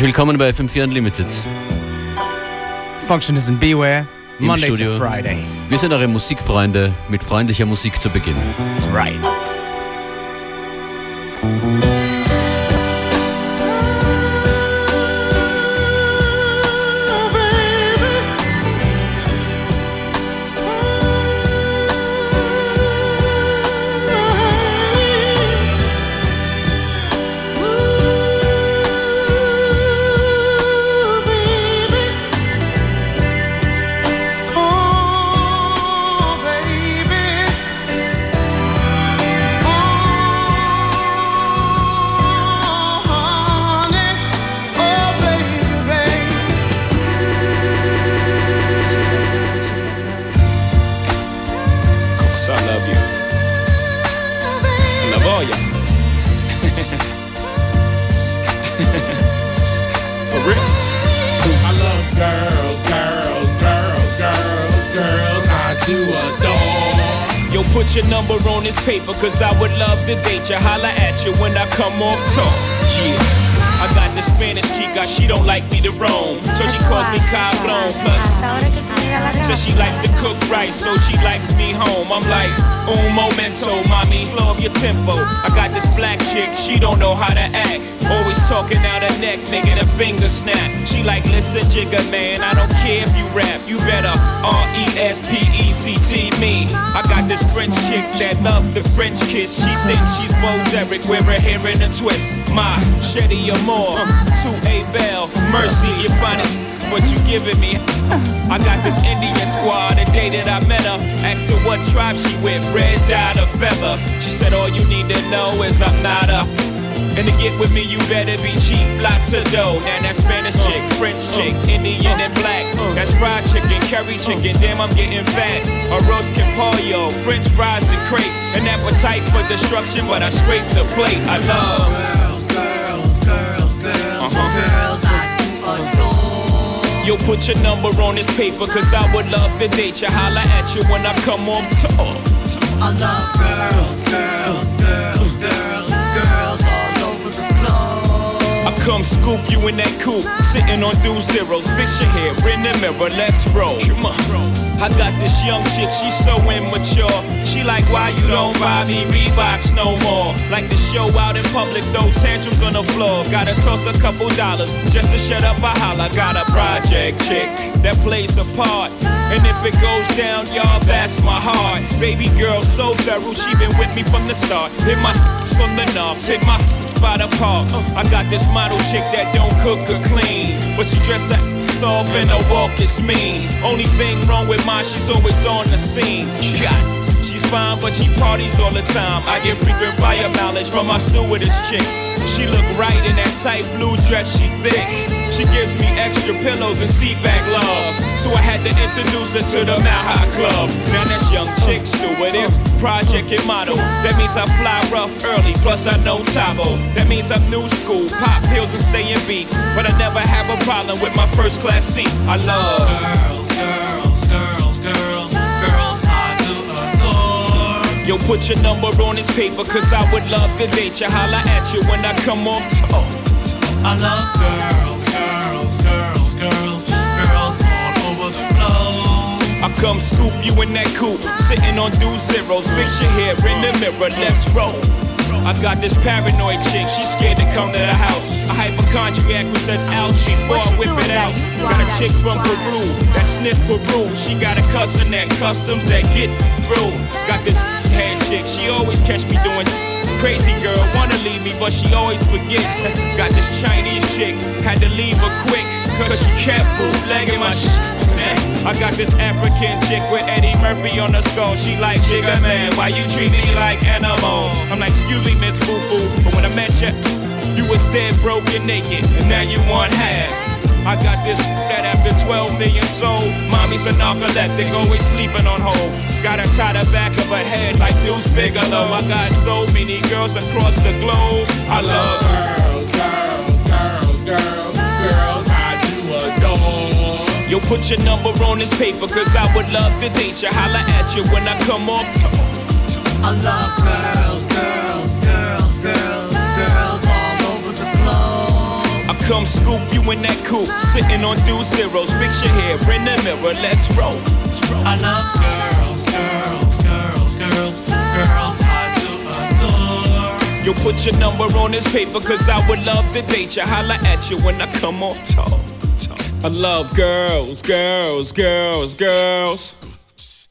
Herzlich willkommen bei FM4 Unlimited. Functionism Beware, Im Monday Studio. to Friday. Wir sind eure Musikfreunde mit freundlicher Musik zu Beginn. That's right. Cause I would love to date you. Holla at you when I come off tour. Yeah. I got the Spanish chica, she don't like me to roam. So she calls me Cablon. Plus, says she likes to cook right, so she likes me home. I'm like, un momento, mommy, slow up your tempo. I got this black chick, she don't know how to act. Always talking out her neck, making a finger snap. She like, listen, jigger French chick that love the French kiss. She thinks she's Bo Derek, wear her hair in a twist. My Shetty Amore, to A Bell, Mercy, you finest what you giving me. I got this Indian squad the day that I met her. Asked her what tribe she with, red dot or feather. She said all you need to know is I'm not a. And to get with me, you better be cheap, lots of dough. Now that Spanish chick, French chick, Indian and black. That's fried chicken, curry chicken, damn I'm getting fat. Arroz con pollo, French fries and crepe. An appetite for destruction, but I scrape the plate. I love. Girls, girls, girls, girls, uh-huh. girls. I do adore. Yo, put your number on this paper, cause I would love to date you. Holla at you when I come on tour. I love girls, girls, girls, come scoop you in that coupe, sitting on two zeros. Fix your hair in the mirror, let's roll. Come on. I got this young chick, she's so immature. She like, why you don't buy me Reeboks no more? Like to show out in public, throw tantrums on the floor. Gotta toss a couple dollars just to shut up a holler. Got a project chick that plays a part. And if it goes down, y'all, that's my heart. Baby girl, so feral, she been with me from the start. Hit my from the knobs, hit my by the park. I got this model chick that don't cook or clean, but she dress up. ass off and her walk is mean. Only thing wrong with mine, she's always on the scene. She's fine, but she parties all the time. I get frequent fire mileage from my stewardess chick. She look right in that tight blue dress, she thick. She gives me extra pillows and seat back love. So I had to introduce her to the Mile Club. Now that's young chick stewardess, project and model. That means I fly rough early, plus I know Tabo. That means I'm new school, pop pills and stay in beat. But I never have a problem with my first class seat. I love. Girls, girls, girls, girls, girls I do adore. Yo, put your number on this paper, cause I would love to date you. Holla at you when I come tour. I love girls, girls, girls, girls come scoop you in that coupe, sitting on two zeros. Fix your hair in the mirror, let's roll. I got this paranoid chick, she's scared to come to the house. A hypochondriac who says What boy whip it out. Got a chick from Peru that sniff Peru. She got a cousin that customs that get through. Got this head chick, she always catch me doing crazy girl, wanna leave me, but she always forgets. Got this Chinese chick, had to leave her quick, cause she kept bootlegging my shit. I got this African chick with Eddie Murphy on the skull. She like, Jigga man, why you treat me like animal? I'm like, excuse me, Miss Foo Foo. But when I met you, you was dead, broken, naked, and now you want half. I got this that after 12 million sold. Mommy's a narcoleptic, always sleeping on hold. Gotta tie the back of her head like Deuce Bigelow. I got so many girls across the globe. I love Girls, girls, girls, girls, girls I do adore. Yo, put your number on this paper, cause I would love to date you. Holla at you when I come off. I love girls, girls, come scoop you in that coupe. Sitting on two zeros. Fix your hair in the mirror. Let's roll. I love girls, girls, girls, girls, girls. I do adore. You'll put your number on this paper, cause I would love to date you. Holla at you when I come on top. I love girls, girls, girls, girls,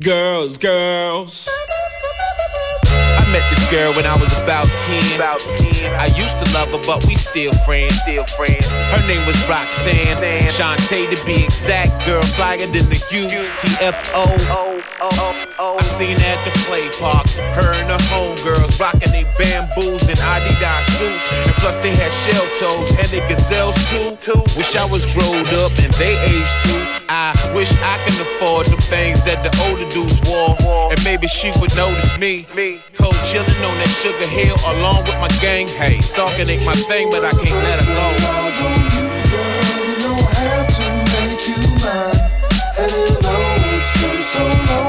girls, girls met this girl when I was about 10. About 10. I used to love her, but we still friends. Still friends. Her name was Roxanne. Shantae to be exact. Girl flyer than the UTFO. I seen her at the play park. Her and her homegirls rocking they bamboos and Adidas suits. And plus they had shell toes and they gazelles too. Wish I was grown up and they aged too. I wish I can afford the things that the older dudes wore. And maybe she would notice me. Cold chillin' on that sugar hill along with my gang. Hey, stalking ain't my thing, but I can't let her go. And even though it's been so long,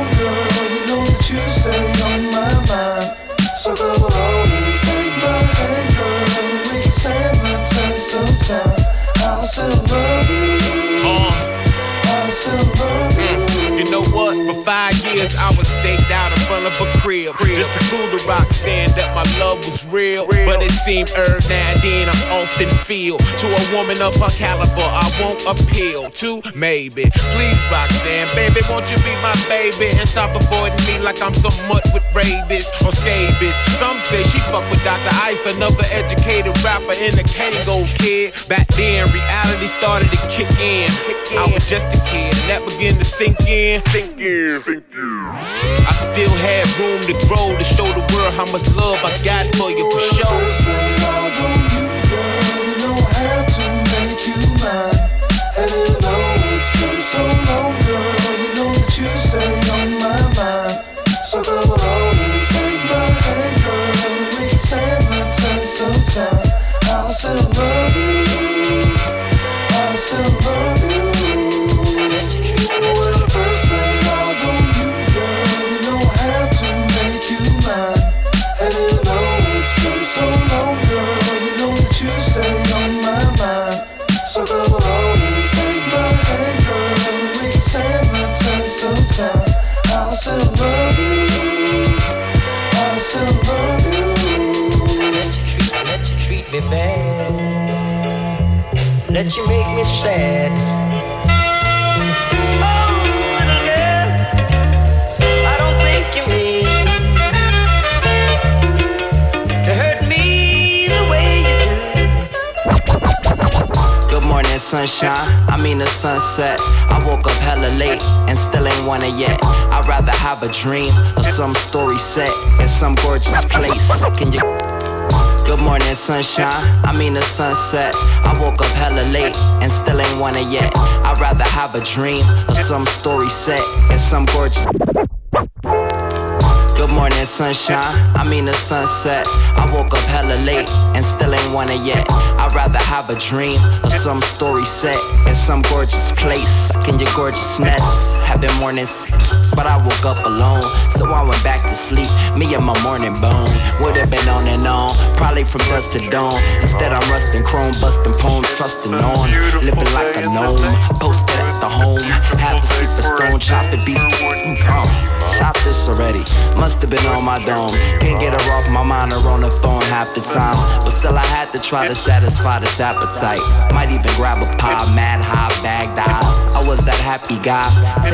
of a crib. Just to prove the rock stand that my love was real. But it seemed every now and then I often feel to a woman of her caliber, I won't appeal to maybe. Please, Roxanne, baby, won't you be my baby and stop avoiding me like I'm some mutt with rabies or scabies? Some say she fuck with Dr. Ice, another educated rapper in the Kango kid. Back then, reality started to kick in. I was just a kid, that began to sink in. Sink in, sink in. I still had room to grow to show the world how much love I got for you for sure. Oh, I mean the. Good morning, sunshine. I mean the sunset. I woke up hella late and still ain't wanna yet. I'd rather have a dream or some story set in some gorgeous place. Can you? Good morning, sunshine. I mean the sunset. I woke up hella late and still ain't wanna yet. I'd rather have a dream or some story set in some gorgeous. Good morning, sunshine. I mean the sunset. I woke up hella late and still ain't wanna yet. I'd rather have a dream or some story set in some gorgeous place. In your gorgeousness, having mornings, but I woke up alone, so I went back to sleep. Me and my morning bone would've been on and on, probably from dusk to dawn. Instead, I'm rusting chrome, busting poems, trusting on, living like a gnome, posted at the home, half asleep a stone, chopping beats. Girl, chop this already. Must have been on my dome. Can't get her off my mind or on the phone half the time. But still, I had to try to satisfy this appetite. Might even grab a pie, mad high, bagged eyes. I was that happy guy,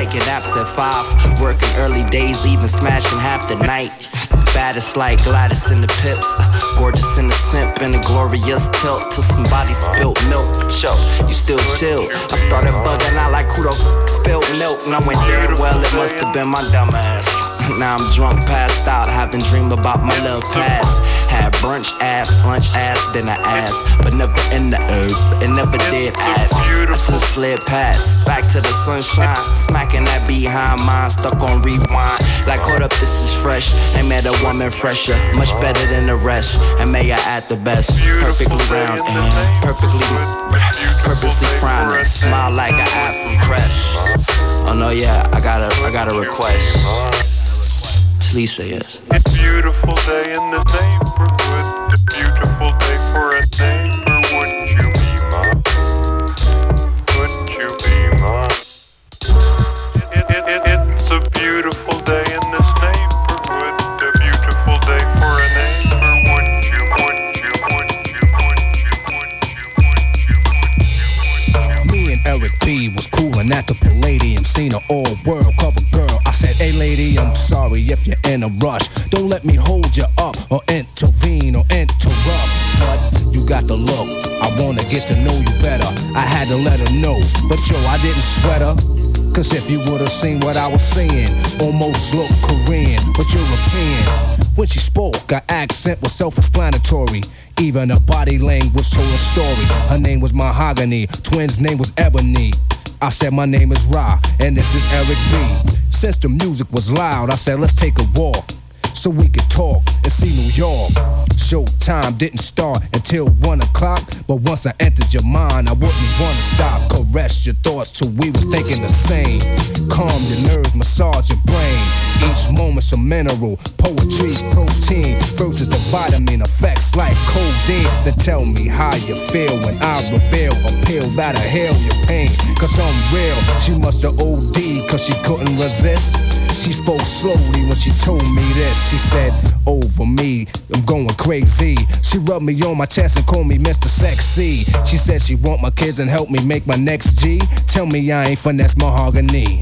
taking naps at five, working early days, leaving smashing half the night. Baddest like Gladys in the pips, gorgeous in the simp, and a glorious tilt till somebody spilled milk. Choke, you still chill. I started bugging out like who the spilled milk, and I went well. It must have been my dumb ass. Now I'm drunk, passed out, having dream about my love past. Had brunch ass, lunch ass, dinner ass, but never in the herb, it never did ass. I just slid past, back to the sunshine, smacking that behind mine, stuck on rewind. Like hold up, this is fresh. Ain't met a woman fresher, much better than the rest. And may I add the best, perfectly round and perfectly, purposely frowning, smile like an app from Fresh. Oh no, yeah, I got a, I got a request. Please say yes. It's beautiful day in the neighborhood. A beautiful day for a. lady and at the palladium seen an all world cover girl. I said, hey lady, I'm sorry if you're in a rush. Don't let me hold you up or intervene or interrupt. But you got the look. I wanna get to know you better. I had to let her know. But yo, I didn't sweat her. Cause if you would've seen what I was saying, almost looked Korean, but European. When she spoke, her accent was self-explanatory. Even her body language told a story. Her name was Mahogany, twins' name was Ebony. I said my name is Ra, and this is Eric B. Since the music was loud, I said let's take a walk so we could talk and see New York. Showtime didn't start until one o'clock, but once I entered your mind, I wouldn't wanna stop. Caress your thoughts till we was thinking the same. Calm your nerves, massage your brain. Each moment's a mineral, poetry, protein versus the vitamin effects like codeine. Then tell me how you feel when I reveal a pill that'll heal your pain. Cause I'm real, she must have OD cause she couldn't resist. She spoke slowly when she told me this. She said, Over me, I'm going crazy. She rubbed me on my chest and called me Mr. Sexy. She said she want my kids and help me make my next G. Tell me I ain't finesse mahogany.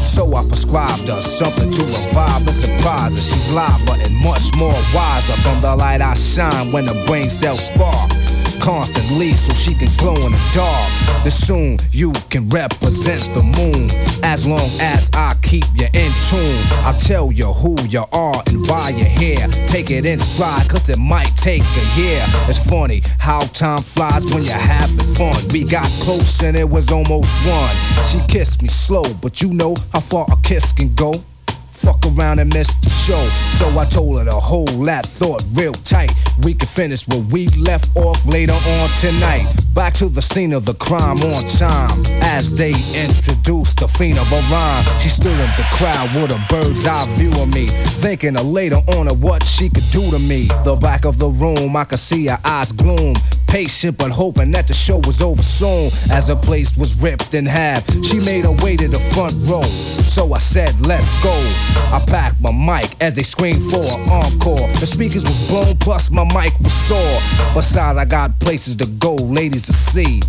So I prescribed her something to revive and surprise her. She's liver and much more wiser from the light I shine when the brain cells spark constantly so she can glow in the dark. Then soon you can represent the moon as long as I keep you in tune. I'll tell you who you are and why you're here. Take it in stride, cause it might take a year. It's funny how time flies when you're having fun. We got close and it was almost one. She kissed me slow, but you know how far a kiss can go. Fuck around and miss the show. So I told her to hold that thought real tight. We could finish where we left off later on tonight. Back to the scene of the crime on time. As they introduced the fiend of a rhyme, she stood in the crowd with a bird's eye view of me. Thinking of later on of what she could do to me. The back of the room, I could see her eyes gloom. Patient but hoping that the show was over soon. As the place was ripped in half, she made her way to the front row. So I said, let's go. I packed my mic as they screamed for an encore. The speakers was blown, plus my mic was sore. Besides, I got places to go, ladies to see.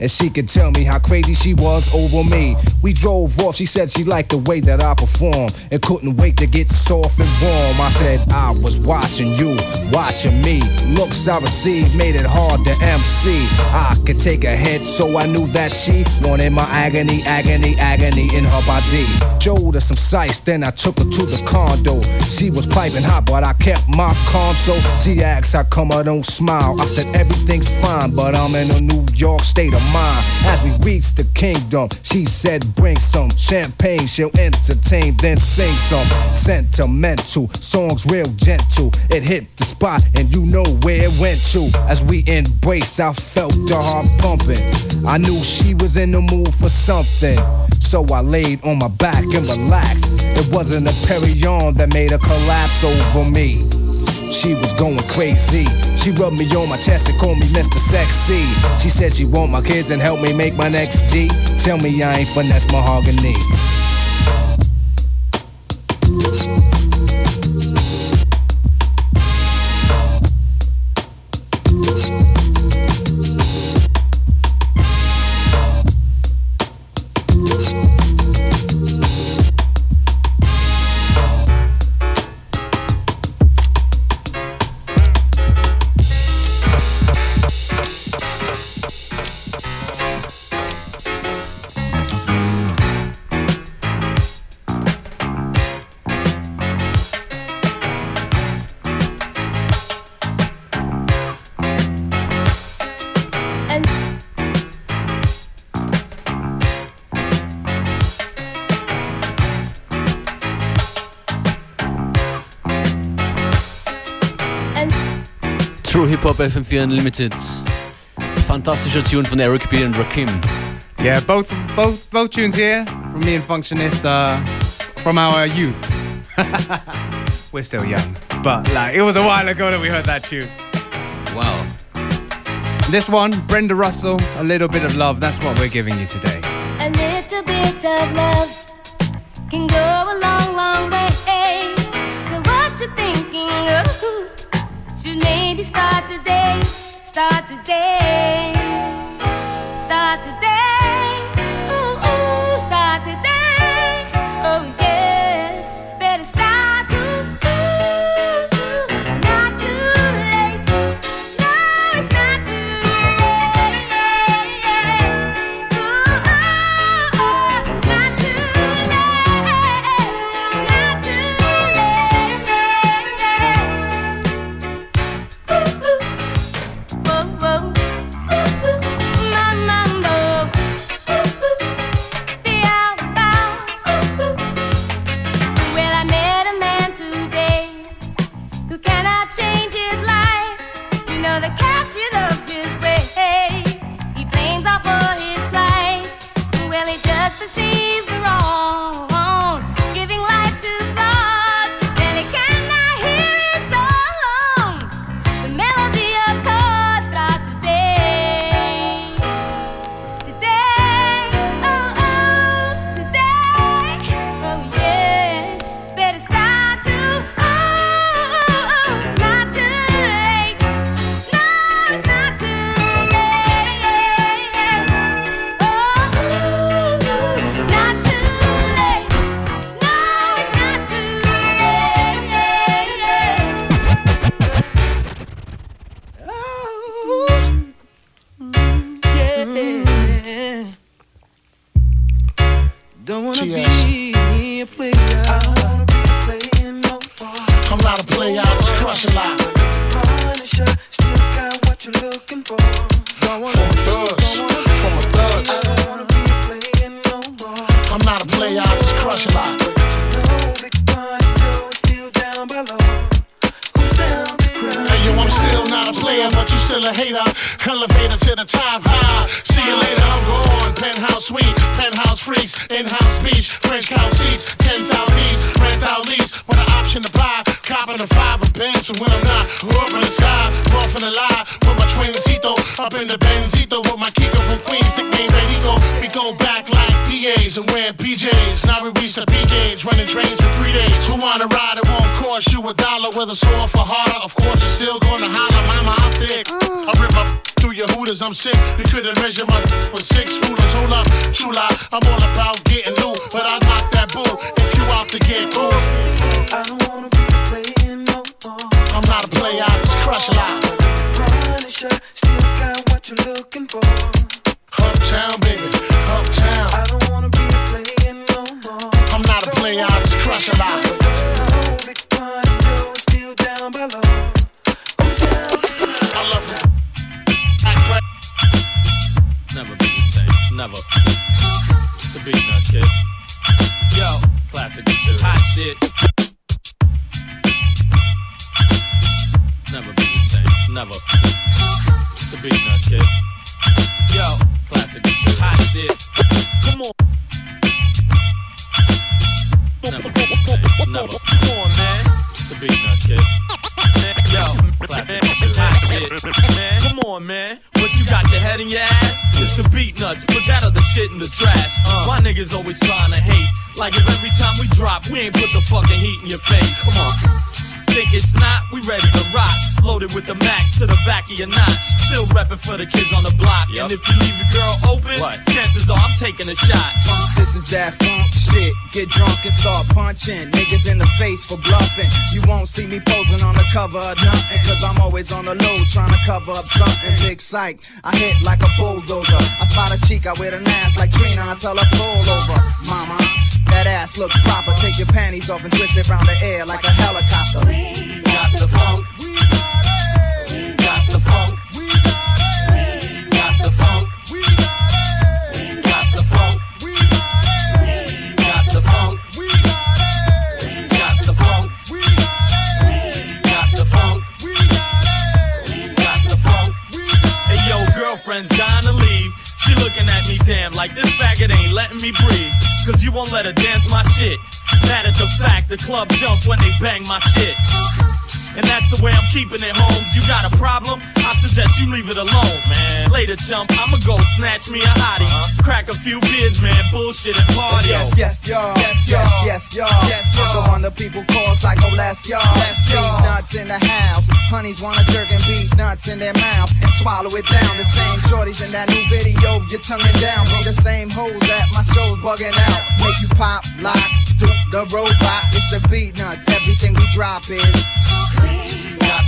And she could tell me how crazy she was over me. We drove off, she said she liked the way that I performed and couldn't wait to get soft and warm. I said, I was watching you, watching me. Looks I received made it hard to MC. I could take a hit, so I knew that she wanted my agony, agony, agony in her body. Showed her some sights, then I took her to the condo. She was piping hot, but I kept my calm. So she asked how come I don't smile. I said everything's fine, but I'm in a New York state of mind. As we reached the kingdom, she said bring some champagne. She'll entertain, then sing some sentimental songs, real gentle. It hit the spot, and you know where it went to. As we embrace, I felt the heart pumping. I knew she was in the mood for something. So I laid on my back and relaxed. It wasn't a Perignon that made her collapse over me. She was going crazy. She rubbed me on my chest and called me Mr. Sexy. She said she want my kids and help me make my next G. Tell me I ain't finesse mahogany. True Hip Hop FM4 Unlimited. Fantastischer Tune von Eric B. und Rakim. Yeah, both both both tunes here from me and Functionist uh, from our youth. We're still young, but like it was a while ago that we heard that tune. Wow. This one, Brenda Russell, a little bit of love. That's what we're giving you today. a little bit of love can go a long, long way. So what you thinking of? Should maybe start today, start today, start today. In-house beach, French couch seats, 10,000 east, rent out lease, with an option to buy. Copping a five of Benz for when I'm not. Up in the sky, off in the lie, with my twincito, up in the Benzito, with my Kiko from Queens, nickname Benito. We go back like PAs and wearing PJs. Now we reach the P gauge, running trains for three days. Who wanna ride? It won't cost you a dollar. Whether sore for harder, of course you're still gonna holler. Mama, I'm thick. I rip my through your hooters, I'm sick. You couldn't measure my with six rulers. Hold up, true lie. I'm all about getting loot, but I knock that bull if you out to get cool. I don't wanna be playing no more. I'm not a player, I just crush a lot. Punisher, still got what you're looking for. Uptown, baby, uptown. I don't wanna be playing no more. I'm not a player, I just crush a lot. No, Big Pun Joe is still down below. Never. The beat nuts, kid. Yo, classic material. Hot shit. Never be the same. Never. The beat nuts, kid. Yo, classic material. Hot shit. Come on. Never be the same. Never. Come on, man. The beat nuts, Yo, classic material. Hot shit. Man, come on, man. What you got your head in your ass? It's the beat nuts. Put that other shit in the trash. Uh. Why niggas always trying to hate? Like if every time we drop, we ain't put the fucking heat in your face. Come on. Think it's not? We ready to rock. Loaded with the max to the back of your notch. Still reppin' for the kids on the block. And if you leave your girl open, what? chances are I'm taking a shot. This is that funk shit. Get drunk and start punching niggas in the face for bluffing. You won't see me posing on the cover of nothing, cause I'm always on the low trying to cover up something. Big psych, I hit like a bulldozer. I spot a cheek, I wear an ass like Trina, until I pull over. Mama, that ass look proper. Take your panties off and twist it round the air like a helicopter. We Got the funk. We got, it. We got the funk. Yo, girlfriend's dying to leave. She looking at me damn like this faggot ain't letting me breathe. Cause you won't let her dance my shit. Mad at the fact the club jump when they bang my shit. And that's the way I'm keeping it, Holmes. You got a problem? I suggest you leave it alone, man. Later, chump, I'ma go snatch me a hottie. Uh-huh. Crack a few beers, man. Bullshit and party. Yes, yes, y'all. Yes, yes, y'all. yes, y'all. Yes, y'all. The one the people call Psycho Last y'all. Yes, y'all. Nuts in the house. Honeys wanna jerk and beat nuts in their mouth and swallow it down. The same shorties in that new video, you're tonguing down. Be the same hoes that my show's bugging out. Make you pop, lock, do the robot. It's the beat nuts. Everything we drop is.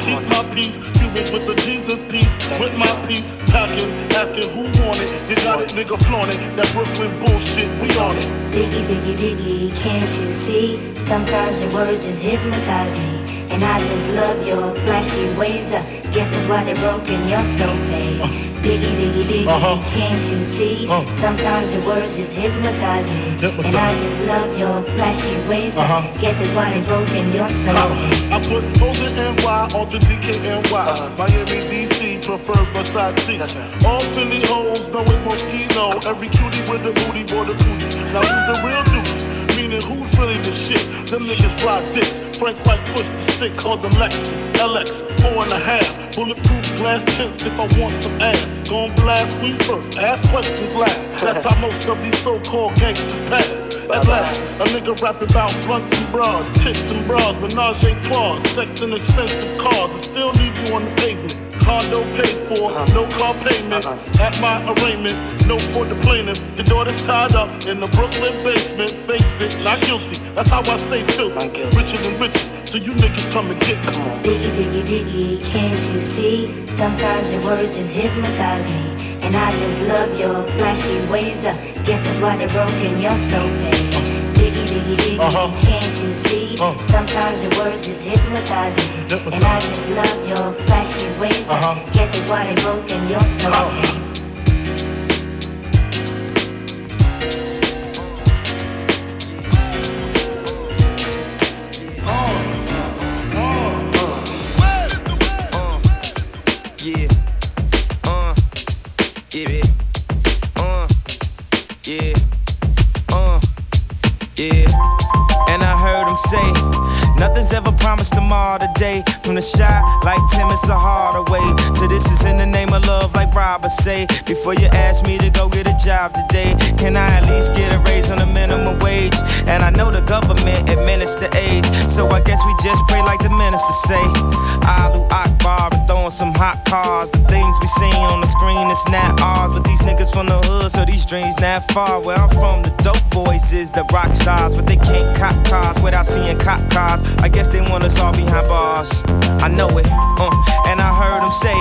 keep my peace. Cubans with the Jesus peace, with my peace, packing, asking who want it. You got it, nigga, flaunt it. That Brooklyn bullshit, we on it. Biggie, biggie, biggie, can't you see? Sometimes your words just hypnotize me. And I just love your flashy ways. I guess that's why they're broken, you're so paid. Biggie, biggie, biggie, Uh-huh. can't you see? Sometimes your words just hypnotize me. And I just love your flashy ways. I Uh-huh. guess it's why they're broken, you're so I put O's in NY the DKNY. Miami, DC, prefer Versace. All Philly hoes know it Moschino. Every cutie with a booty, boy, the coochie. Now who's the real dude? Meaning who's really the shit? Them niggas ride dicks. Frank White push the six on the Lexus LX four and a half. Bulletproof glass tints if I want some ass. Gon' blast squeeze first. Ask questions last. That's how most of these so-called gangsters pass. At last, a nigga rapping about blunts and bras, tits and bras, menage a trois, sex and expensive cars, and still leave you on the pavement. Condo paid for, no car payment. At my arraignment, no for the plaintiff. Your daughter's tied up in the Brooklyn basement. Face it, not guilty. That's how I stay filthy. Richer than richer, so you niggas come and get me. Biggie, biggie, biggie, can't you see? Sometimes your words just hypnotize me. And I just love your flashy ways. I guess that's why they're broken, you're so paid. Biggie, biggie, biggie, Uh-huh. can't you see? Sometimes your words just hypnotize me. And I just love your flashy ways. I Uh-huh. guess that's why they broke broken, you're so paid. Yeah. And I heard him say, nothing's ever promised tomorrow today. From the shot like Tim it's a harder way. So this is in the name of love, like Robert say. Before you ask me to go get a job today, can I at least get a raise on the minimum wage? And I know the government administer AIDS, so I guess we just pray like cop cars. The things we seen on the screen, it's not ours. But these niggas from the hood, so these dreams not far. Where I'm from, the dope boys is the rock stars. But they can't cop cars without seeing cop cars. I guess they want us all behind bars. I know it, uh, and I heard them say,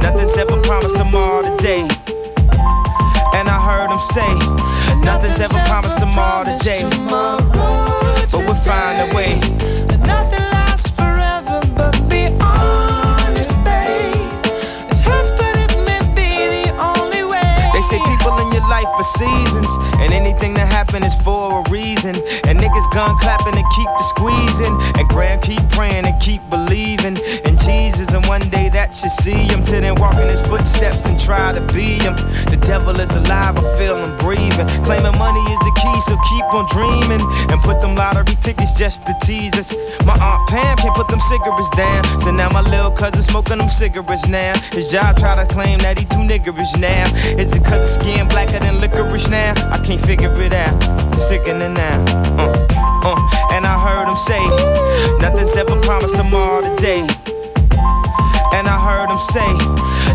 Nothing's ever promised tomorrow today. And I heard them say, Nothing's, ever, promised tomorrow today. But we'll find a way. Nothing lasts forever. life for seasons. And anything that happens is for a reason. And niggas gun clapping and keep the squeezing. And grand keep praying and keep believing in Jesus. And one day that should see him. Till then walk in his footsteps and try to be him. The devil is alive, I feel him breathing. Claiming money is the key, so keep on dreaming. And put them lottery tickets just to tease us. My Aunt Pam can't put them cigarettes down. So now my little cousin smoking them cigarettes now. His job try to claim that he too niggerish now. Is it cause his skin blacker than and licorice now. I can't figure it out. Sticking it now. Uh, uh. And I heard him say, Nothing's ever promised tomorrow today. And I heard him say,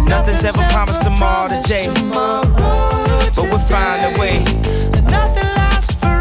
Nothing's, ever promised tomorrow today. But we'll find a way. Nothing lasts forever.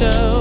window.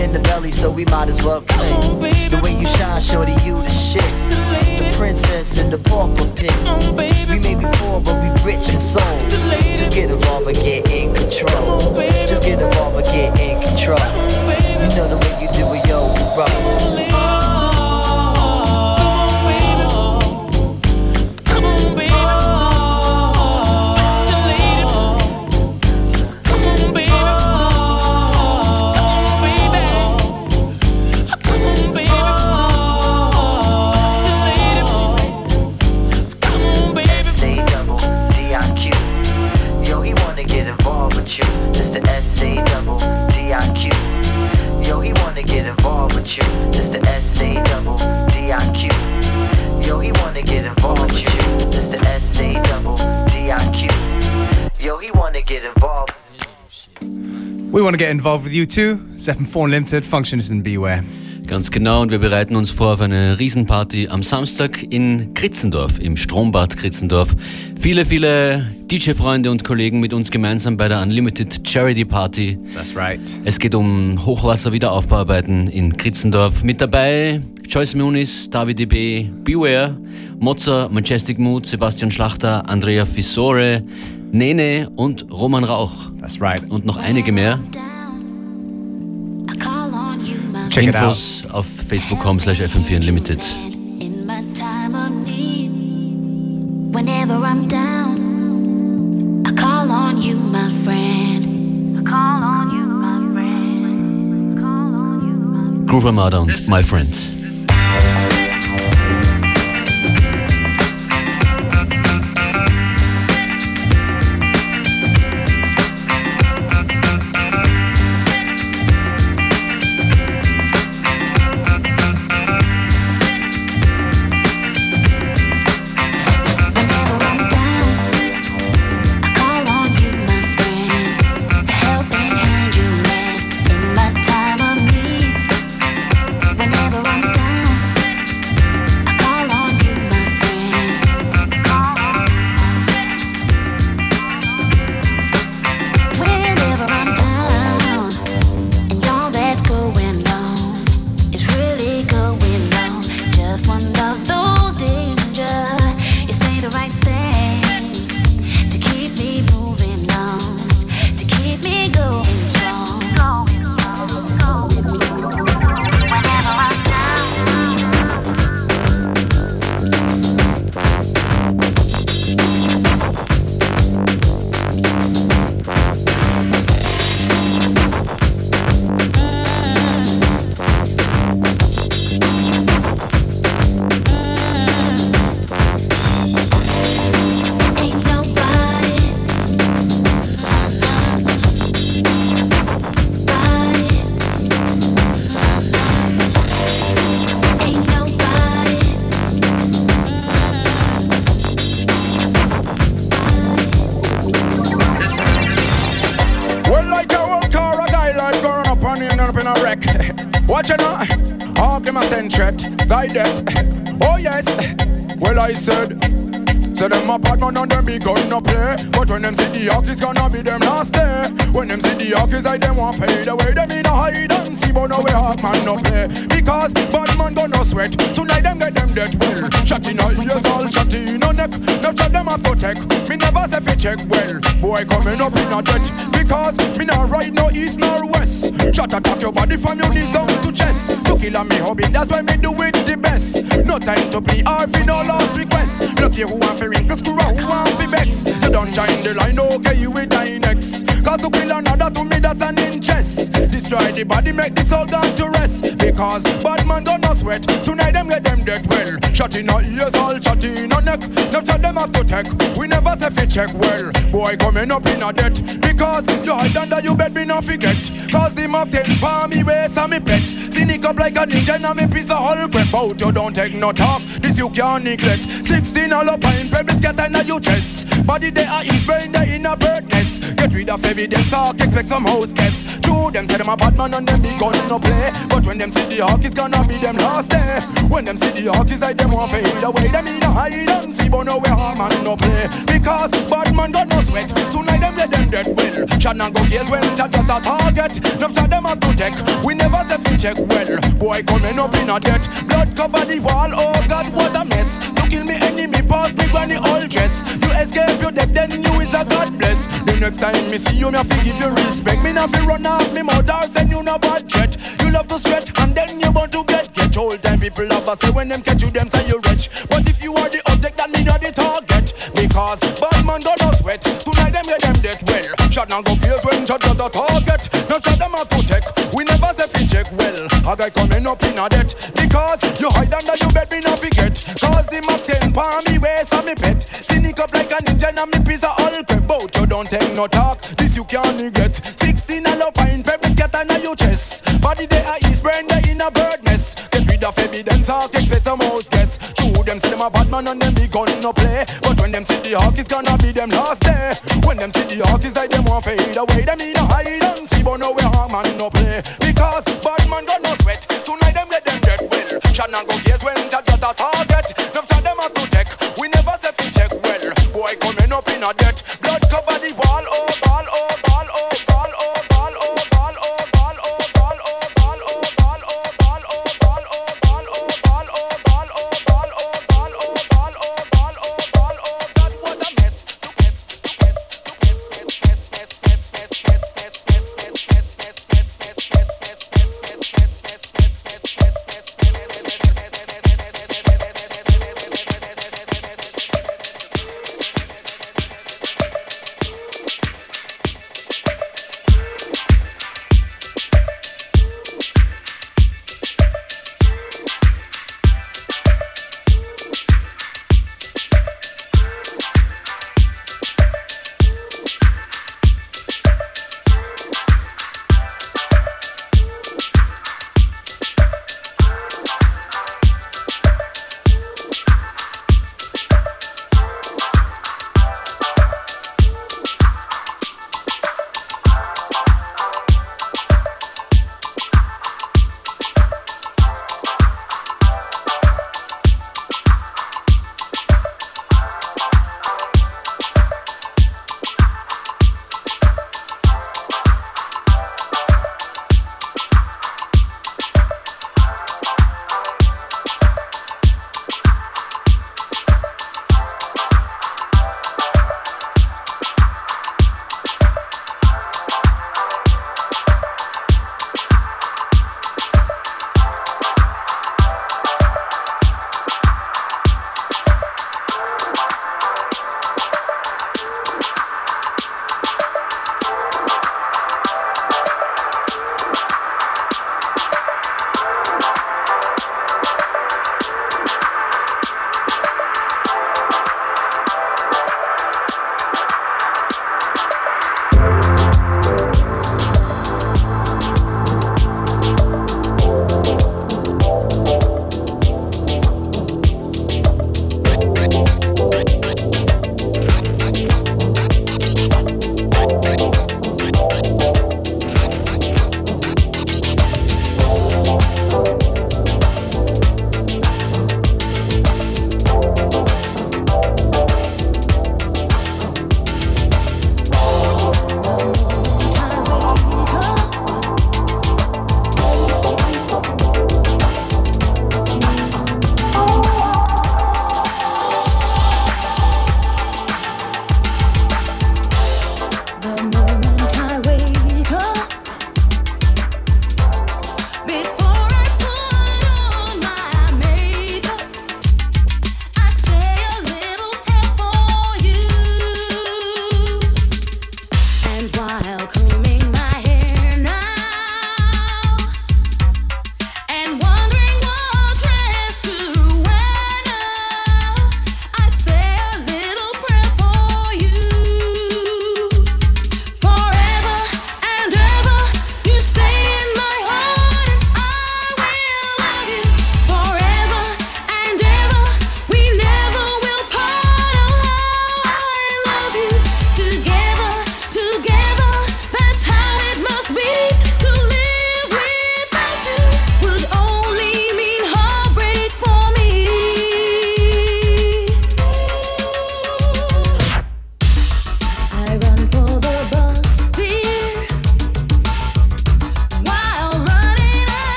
In the belly, so we might as well play. Oh, the way you shine, shorty, you the shit. The princess and the pauper pit. Oh, we may be poor, but we rich in soul. Just get involved and get in control. Oh, Just get involved and get in control. You know the way you do it, yo, rock. We want to get involved with you too. 7-4 Unlimited, Functionist and Beware. Ganz genau, und wir bereiten uns vor auf eine Riesenparty am Samstag in Kritzendorf, im Strombad Kritzendorf. Viele, viele DJ-Freunde und Kollegen mit uns gemeinsam bei der Unlimited Charity Party. That's right. Es geht um Hochwasser-Wiederaufbauarbeiten in Kritzendorf. Mit dabei Joyce Muniz, David DB, Beware, Mozza, Majestic Mood, Sebastian Schlachter, Andrea Fissore, Nene und Roman Rauch. That's right. Und noch einige mehr. Check it out. Infos auf facebook.com slash fm4 unlimited. in my time of need. Whenever I'm down, I call on you, my friend. I call on you, my friend. Groove Armada und My Friends. Wreck. Watch it now. All them a send threat. Guide that. Oh, yes. Well, I said. So them a bad man and them be gun no play. But when them see the hawk, it's gonna be them last day. When them see the hawk, it's like them want pay the way Them in a hide and see, but no way hawk man no play. Because bad man gonna sweat. Tonight them get them dead well. Shot in all ears, all shot in a neck. Now shot them to tech Me never say fi check well. Boy coming up in a debt. Because me not right no east nor west. Shot attack your body from your knees down to chest. To kill a me hobby, that's why me do it the best. No time to play RV, no last request. Look here who want fi screw up, who want fi vex? You don't join the line, okay you will die next. Cause to kill another to me that's an interest. Destroy the body, make the soul down to rest. Because bad man gonna sweat. Tonight them get them dead well. Shot in our ears, all shot in our neck. Now shot them have to take We never say fi check well. Boy coming up in a debt. Because you hide under your bed, me not forget. Cause the mountain palm me waist and me pet. Cynic up like a ninja and me piece of whole crap out. You don't take no talk, this you can't neglect. 16 all up in pebbles get in your chest Body they are is brain they in a bird nest Get rid of evidence talk, expect some house guests True, them say them a bad man and them be gun no play. But when them see the hawk, it's gonna be them last day. When them see the hawk, it's like them want fade away. Them in a hide and see, but no way harm man no play. Because bad man got no sweat. Tonight them let them dead well. Shall go gaze when chat just a target. No shot them a protect. We never say fi check well. Boy coming up in a debt. Blood cover the wall. Oh God, what a mess. You kill me enemy, pass me granny all dress. You escape your death, then you is a God bless. The next time me see you, me have to give you respect. Me not fi run off me mouth or send you no bad threat. You love to stretch and then you want to get get. Old time people love us say when them catch you, them say you rich. But if you are the object, that mean you're the target. Because bad man don't no sweat. Tonight them get them dead well. Shot now go pierce when shot got the target. No shot them a protect. We never say fi check well. A guy coming up in a debt. Because you hide under your bed, me not forget. Cause the 10 palm a and me of all crap. Bout you don't take no talk. This you can't regret. 16 a love fine pepper scatter na your chest. Body they a east brain they in a bird nest. Get rid of evidence, talk expect a mouse guess. True them say them a bad man and them be gun no play. But when them see the hawk, it's gonna be them last day. When them see the hawk, it's like them want fade away. Them in a hide and see, but no way harm man no play. Because bad man got no sweat. Tonight them get them dead well. Shall go gaze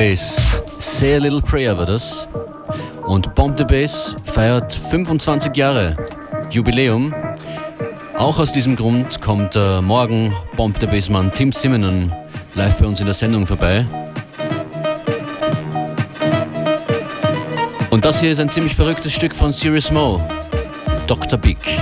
Bass. Say a Little Prayer war das. Und Bomb the Bass feiert 25 Jahre Jubiläum. Auch aus diesem Grund kommt äh, morgen Bomb the Bassmann Tim Simonen live bei uns in der Sendung vorbei. Und das hier ist ein ziemlich verrücktes Stück von Sirius Mo, Dr. Big. Big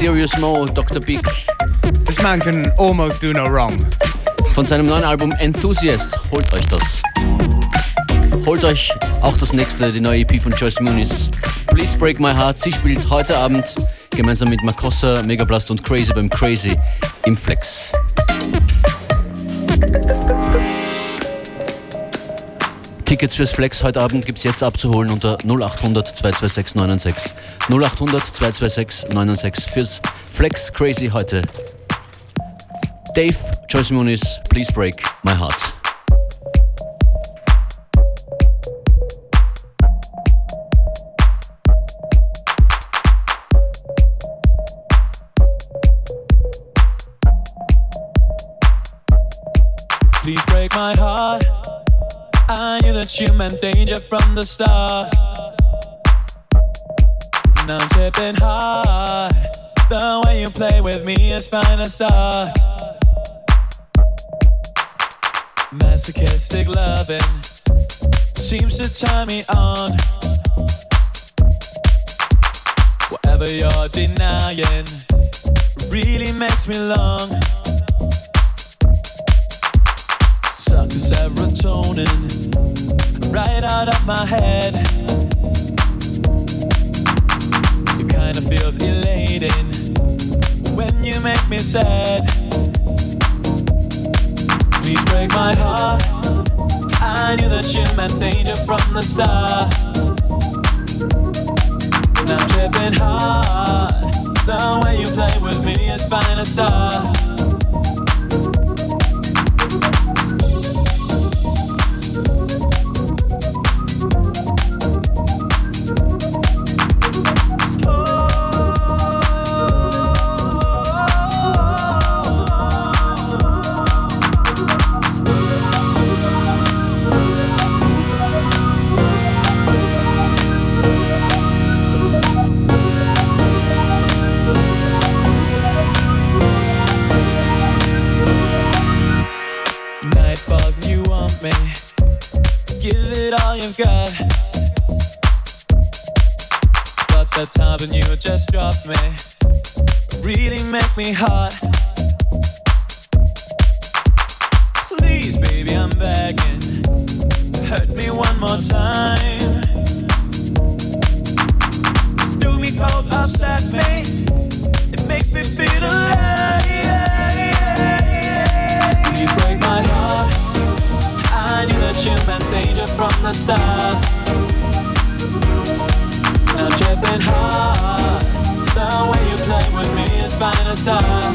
Serious Mo, Dr. Big. This man can almost do no wrong. Von seinem neuen Album Enthusiast, holt euch das. Holt euch auch das nächste, die neue EP von Joyce Muniz. Please Break My Heart. Sie spielt heute Abend gemeinsam mit Makossa, Megablast und Crazy beim Crazy im Flex. Tickets fürs Flex heute Abend gibt es jetzt abzuholen unter 0800 226 996. 0800 226 996 fürs Flex Crazy heute. Dave, Joyce Muniz, Please Break My Heart. Please break my heart. Meant danger from the start. Now I'm tripping hard. The way you play with me is fine to start. Masochistic loving seems to turn me on. Whatever you're denying really makes me long. Suck serotonin right out of my head. It kind of feels elating when you make me sad. Please break my heart. I knew that you meant danger from the start. And I'm tripping hard. The way you play with me is finest art. You've got. But the times when you just dropped me really make me hot. Please, baby, I'm begging. Hurt me one more time. Do me cold, upset me. It makes me feel alive. Danger from the start. I'm tripping hard. The way you play with me is art.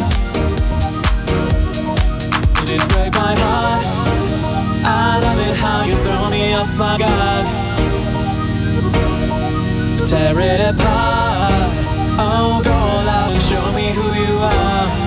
You did break my heart. I love it how you throw me off my guard. Tear it apart. Oh, go all out and show me who you are.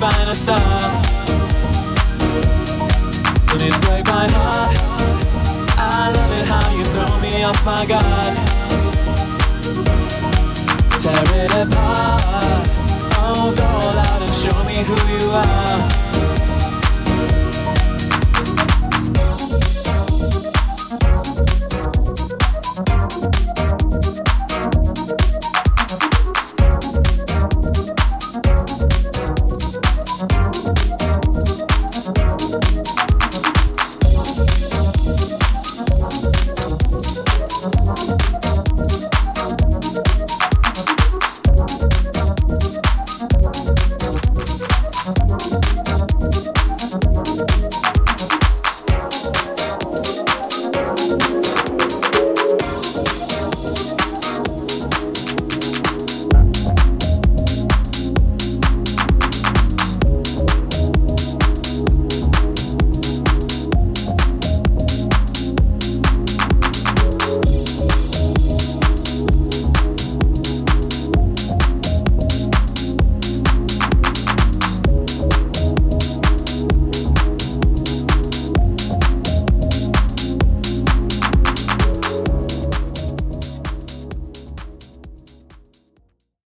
find a song it break my heart. I love it how you throw me off my guard. Tear it apart. Oh, go all out and show me who you are.